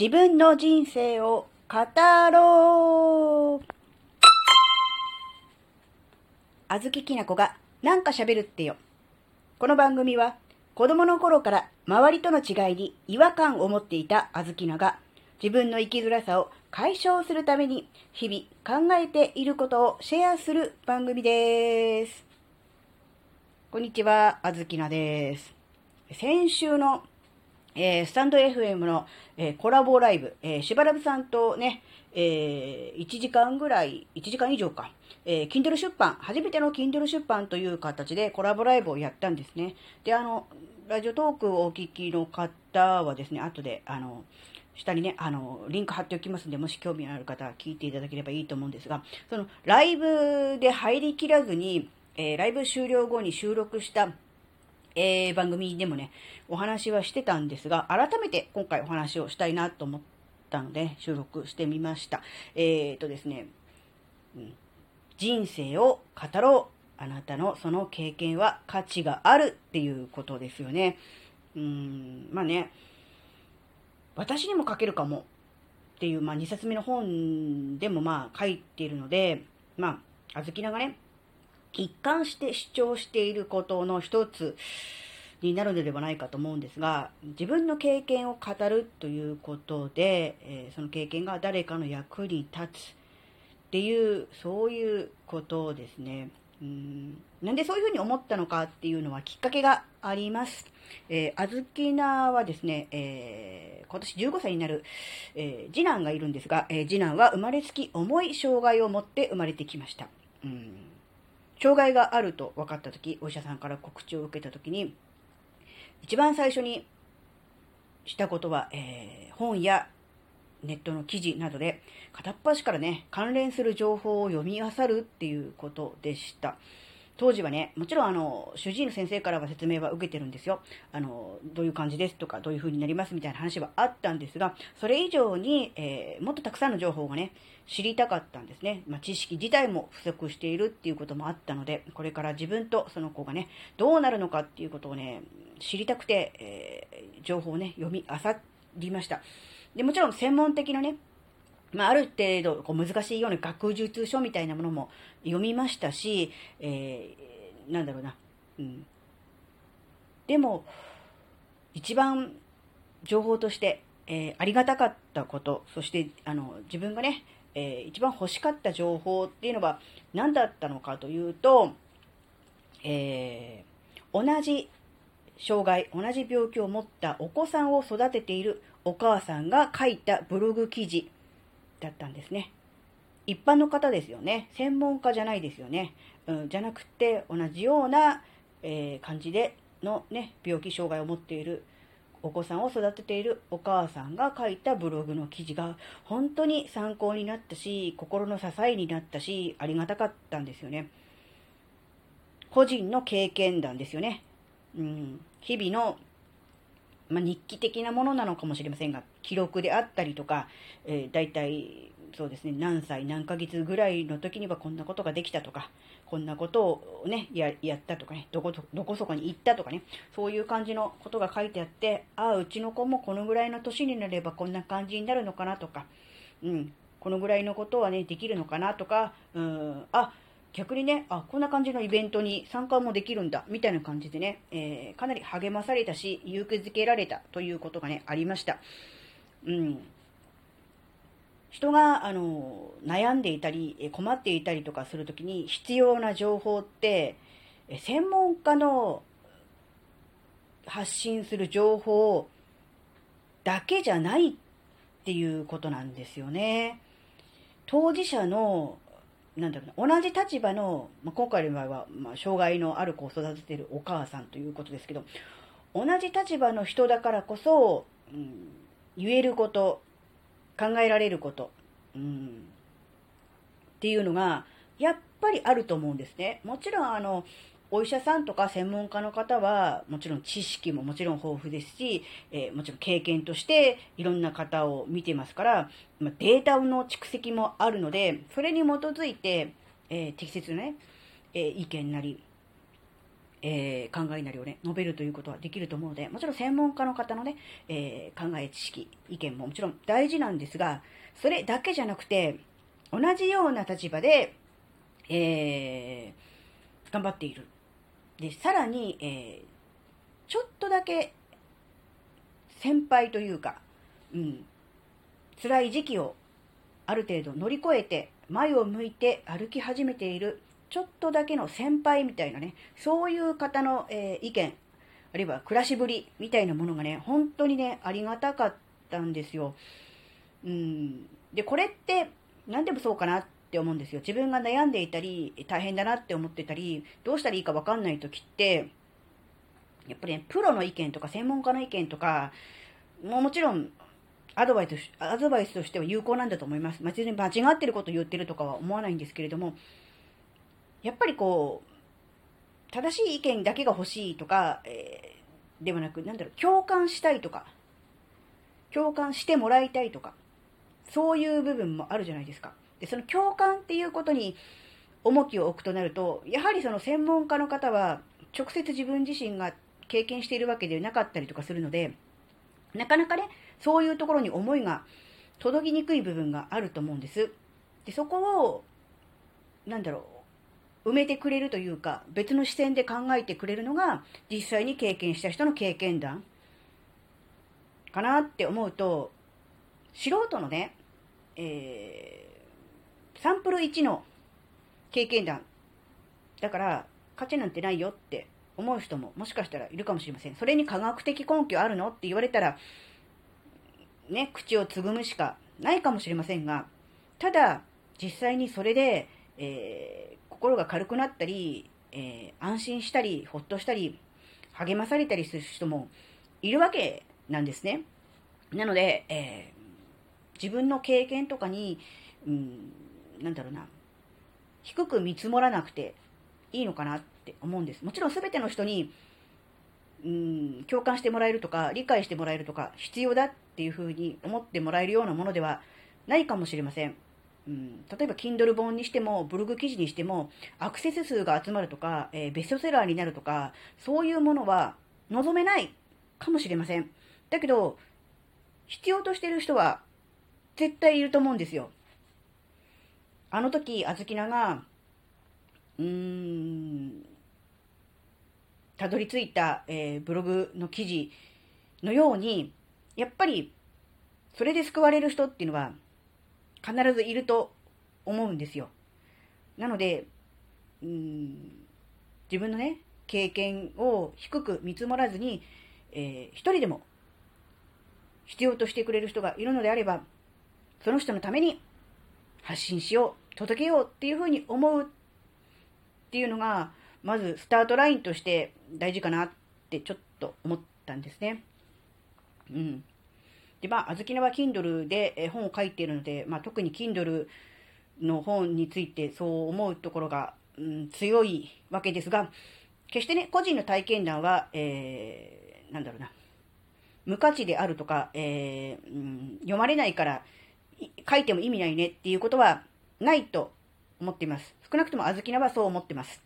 自分の人生を語ろうあずききなこがなんか喋るってよ。この番組は子供の頃から周りとの違いに違和感を持っていたあずきなが自分の生きづらさを解消するために日々考えていることをシェアする番組です。こんにちは、あずきなです。先週のえー、スタンド FM の、えー、コラボライブ、えー、しばらぶさんとね、えー、1時間ぐらい、1時間以上か、えー、Kindle 出版、初めての Kindle 出版という形でコラボライブをやったんですね。で、あの、ラジオトークをお聞きの方はですね、後で、あの、下にね、あの、リンク貼っておきますんで、もし興味のある方は聞いていただければいいと思うんですが、その、ライブで入りきらずに、えー、ライブ終了後に収録したえー、番組でもね、お話はしてたんですが、改めて今回お話をしたいなと思ったので、収録してみました。えーとですね、うん、人生を語ろう。あなたのその経験は価値があるっていうことですよね。うん、まあね、私にも書けるかもっていう、まあ2冊目の本でもまあ書いているので、まあ、あずきながね、一貫して主張していることの一つになるのではないかと思うんですが、自分の経験を語るということで、え、その経験が誰かの役に立つっていう、そういうことですね。うんなんでそういうふうに思ったのかっていうのはきっかけがあります。えー、あずきなはですね、えー、今年15歳になる、えー、次男がいるんですが、えー、次男は生まれつき重い障害を持って生まれてきました。うん障害があると分かった時、お医者さんから告知を受けた時に、一番最初にしたことは、えー、本やネットの記事などで片っ端からね、関連する情報を読み漁るっていうことでした。当時はね、もちろんあの、主治医の先生からは説明は受けてるんですよ。あの、どういう感じですとか、どういう風になりますみたいな話はあったんですが、それ以上に、えー、もっとたくさんの情報がね、知りたかったんですね。まあ、知識自体も不足しているっていうこともあったので、これから自分とその子がね、どうなるのかっていうことをね、知りたくて、えー、情報をね、読み漁りました。で、もちろん専門的なね、まあ、ある程度こう難しいような学術書みたいなものも読みましたし、えー、なんだろうな、うん。でも、一番情報として、えー、ありがたかったこと、そして、あの、自分がね、えー、一番欲しかった情報っていうのは何だったのかというと、えー、同じ障害、同じ病気を持ったお子さんを育てているお母さんが書いたブログ記事だったんですね。一般の方ですよね。専門家じゃないですよね。うん、じゃなくて、同じような、えー、感じでのね、病気障害を持っているお子さんを育てているお母さんが書いたブログの記事が本当に参考になったし、心の支えになったし、ありがたかったんですよね。個人の経験談ですよね。うん、日々のまあ、日記的なものなのかもしれませんが、記録であったりとか、えー、大体、そうですね、何歳何ヶ月ぐらいの時にはこんなことができたとか、こんなことをね、ややったとかね、どこ、どこそこに行ったとかね、そういう感じのことが書いてあって、ああ、うちの子もこのぐらいの年になればこんな感じになるのかなとか、うん、このぐらいのことはね、できるのかなとか、うん、あ、逆にね、あ、こんな感じのイベントに参加もできるんだ、みたいな感じでね、えー、かなり励まされたし、勇気づけられたということがね、ありました。うん。人が、あの、悩んでいたり、困っていたりとかするときに必要な情報って、専門家の発信する情報だけじゃないっていうことなんですよね。当事者のなんだろうな、同じ立場の、まあ、今回の場合は、まあ、障害のある子を育てているお母さんということですけど、同じ立場の人だからこそ、うん、言えること、考えられること、うん、っていうのが、やっぱりあると思うんですね。もちろん、あの、お医者さんとか専門家の方は、もちろん知識ももちろん豊富ですし、えー、もちろん経験としていろんな方を見てますから、まデータの蓄積もあるので、それに基づいて、えー、適切なね、えー、意見なり、えー、考えなりをね、述べるということはできると思うので、もちろん専門家の方のね、えー、考え、知識、意見ももちろん大事なんですが、それだけじゃなくて、同じような立場で、えー、頑張っている。で、さらに、えー、ちょっとだけ先輩というか、うん、辛い時期をある程度乗り越えて前を向いて歩き始めているちょっとだけの先輩みたいなね、そういう方の、えー、意見、あるいは暮らしぶりみたいなものがね、本当にね、ありがたかったんですよ。うん。で、これって何でもそうかなっって思うんですよ。自分が悩んでいたり、大変だなって思ってたり、どうしたらいいかわかんない時って、やっぱりね、プロの意見とか専門家の意見とか、もうもちろん、アドバイス、アドバイスとしては有効なんだと思います。別に間違ってることを言ってるとかは思わないんですけれども、やっぱりこう、正しい意見だけが欲しいとか、えー、ではなく、なんだろう、共感したいとか、共感してもらいたいとか、そういう部分もあるじゃないですか。で、その共感っていうことに重きを置くとなると、やはりその専門家の方は、直接自分自身が経験しているわけではなかったりとかするので、なかなかね、そういうところに思いが届きにくい部分があると思うんです。で、そこを、なんだろう、埋めてくれるというか、別の視点で考えてくれるのが、実際に経験した人の経験談かなって思うと、素人のね、え、サンプル1の経験談、だから、価値なんてないよって思う人ももしかしたらいるかもしれません。それに科学的根拠あるのって言われたら、ね、口をつぐむしかないかもしれませんが、ただ、実際にそれで、えー、心が軽くなったり、えー、安心したり、ほっとしたり、励まされたりする人もいるわけなんですね。なので、えー、自分の経験とかに、うん、なんだろうな、低く見積もらなくていいのかなって思うんです。もちろん全ての人に、うん、共感してもらえるとか、理解してもらえるとか、必要だっていうふうに思ってもらえるようなものではないかもしれません。うん、例えば Kindle 本にしても、ブログ記事にしても、アクセス数が集まるとか、えー、ベストセラーになるとか、そういうものは望めないかもしれません。だけど、必要としてる人は絶対いると思うんですよ。あの時、あずきなが、うーん、たどり着いた、えー、ブログの記事のように、やっぱり、それで救われる人っていうのは、必ずいると思うんですよ。なので、うん、自分のね、経験を低く見積もらずに、えー、一人でも必要としてくれる人がいるのであれば、その人のために発信しよう、届けようっていうふうに思うっていうのが、まずスタートラインとして大事かなってちょっと思ったんですね。うん。で、まあ、あずきなは Kindle で本を書いているので、まあ、特に Kindle の本についてそう思うところが、うん、強いわけですが、決してね、個人の体験談は、えー、なんだろうな、無価値であるとか、えー、うん、読まれないから書いても意味ないねっていうことはないと思っています。少なくともあずきなはそう思ってます。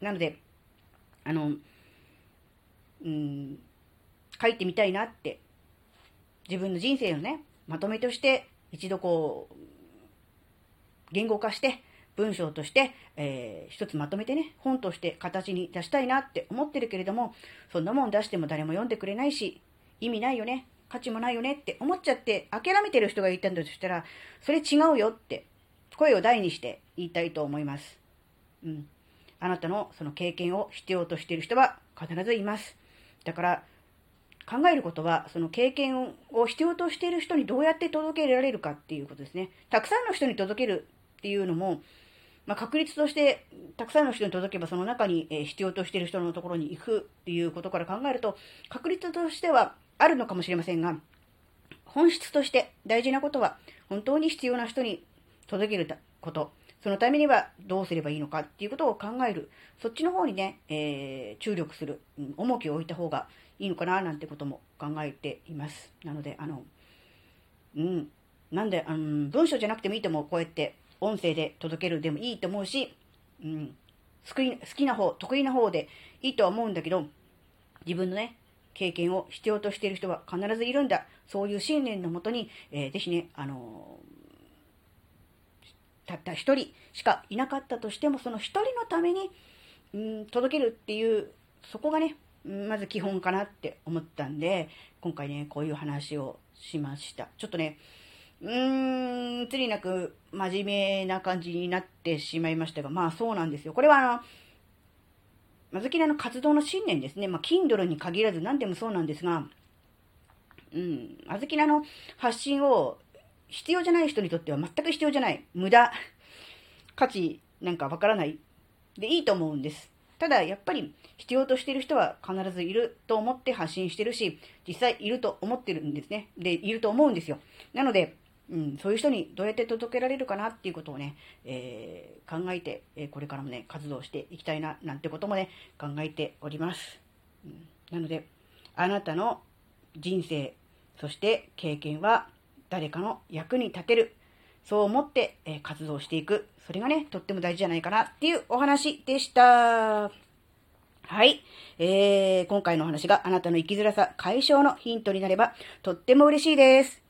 なので、あの、うん、書いてみたいなって自分の人生のね、まとめとして、一度こう、言語化して、文章として、えー、一つまとめてね、本として形に出したいなって思ってるけれども、そんなもん出しても誰も読んでくれないし、意味ないよね、価値もないよねって思っちゃって諦めてる人がいたんだとしたら、それ違うよって声を大にして言いたいと思います。うん。あなたのその経験を必要としている人は必ずいます。だから、考えることは、その経験を必要としている人にどうやって届けられるかっていうことですね。たくさんの人に届けるっていうのも、まあ、確率として、たくさんの人に届けば、その中に、え必要としている人のところに行くっていうことから考えると、確率としてはあるのかもしれませんが、本質として大事なことは、本当に必要な人に届けること。そのためにはどうすればいいのかっていうことを考える。そっちの方にね、えー、注力する、重きを置いた方がいいのかななんてことも考えています。なので、あの、うん、なんで、あの、文章じゃなくてもいいと思う。こうやって音声で届けるでもいいと思うし、うん、好き好きな方、得意な方でいいとは思うんだけど、自分のね、経験を必要としている人は必ずいるんだ。そういう信念のもとに、えー、ぜひね、あのー、たった一人しかいなかったとしても、その一人のために、うん、届けるっていう、そこがね、まず基本かなって思ったんで、今回ね、こういう話をしました。ちょっとね、うーん、つりなく真面目な感じになってしまいましたが、まあそうなんですよ。これはあの、まずきなの活動の信念ですね。まあ、Kindle に限らず何でもそうなんですが、うん、あずきなの発信を必要じゃない人にとっては全く必要じゃない。無駄。価値なんかわからない。でいいと思うんです。ただ、やっぱり必要としている人は必ずいると思って発信してるし、実際いると思ってるんですね。で、いると思うんですよ。なので、うん、そういう人にどうやって届けられるかなっていうことをね、えー、考えて、え、これからもね、活動していきたいな、なんてこともね、考えております。うん、なので、あなたの人生、そして経験は誰かの役に立てる。そう思って、え活動していく。それがね、とっても大事じゃないかなっていうお話でした。はい。えー、今回のお話があなたの生きづらさ解消のヒントになればとっても嬉しいです。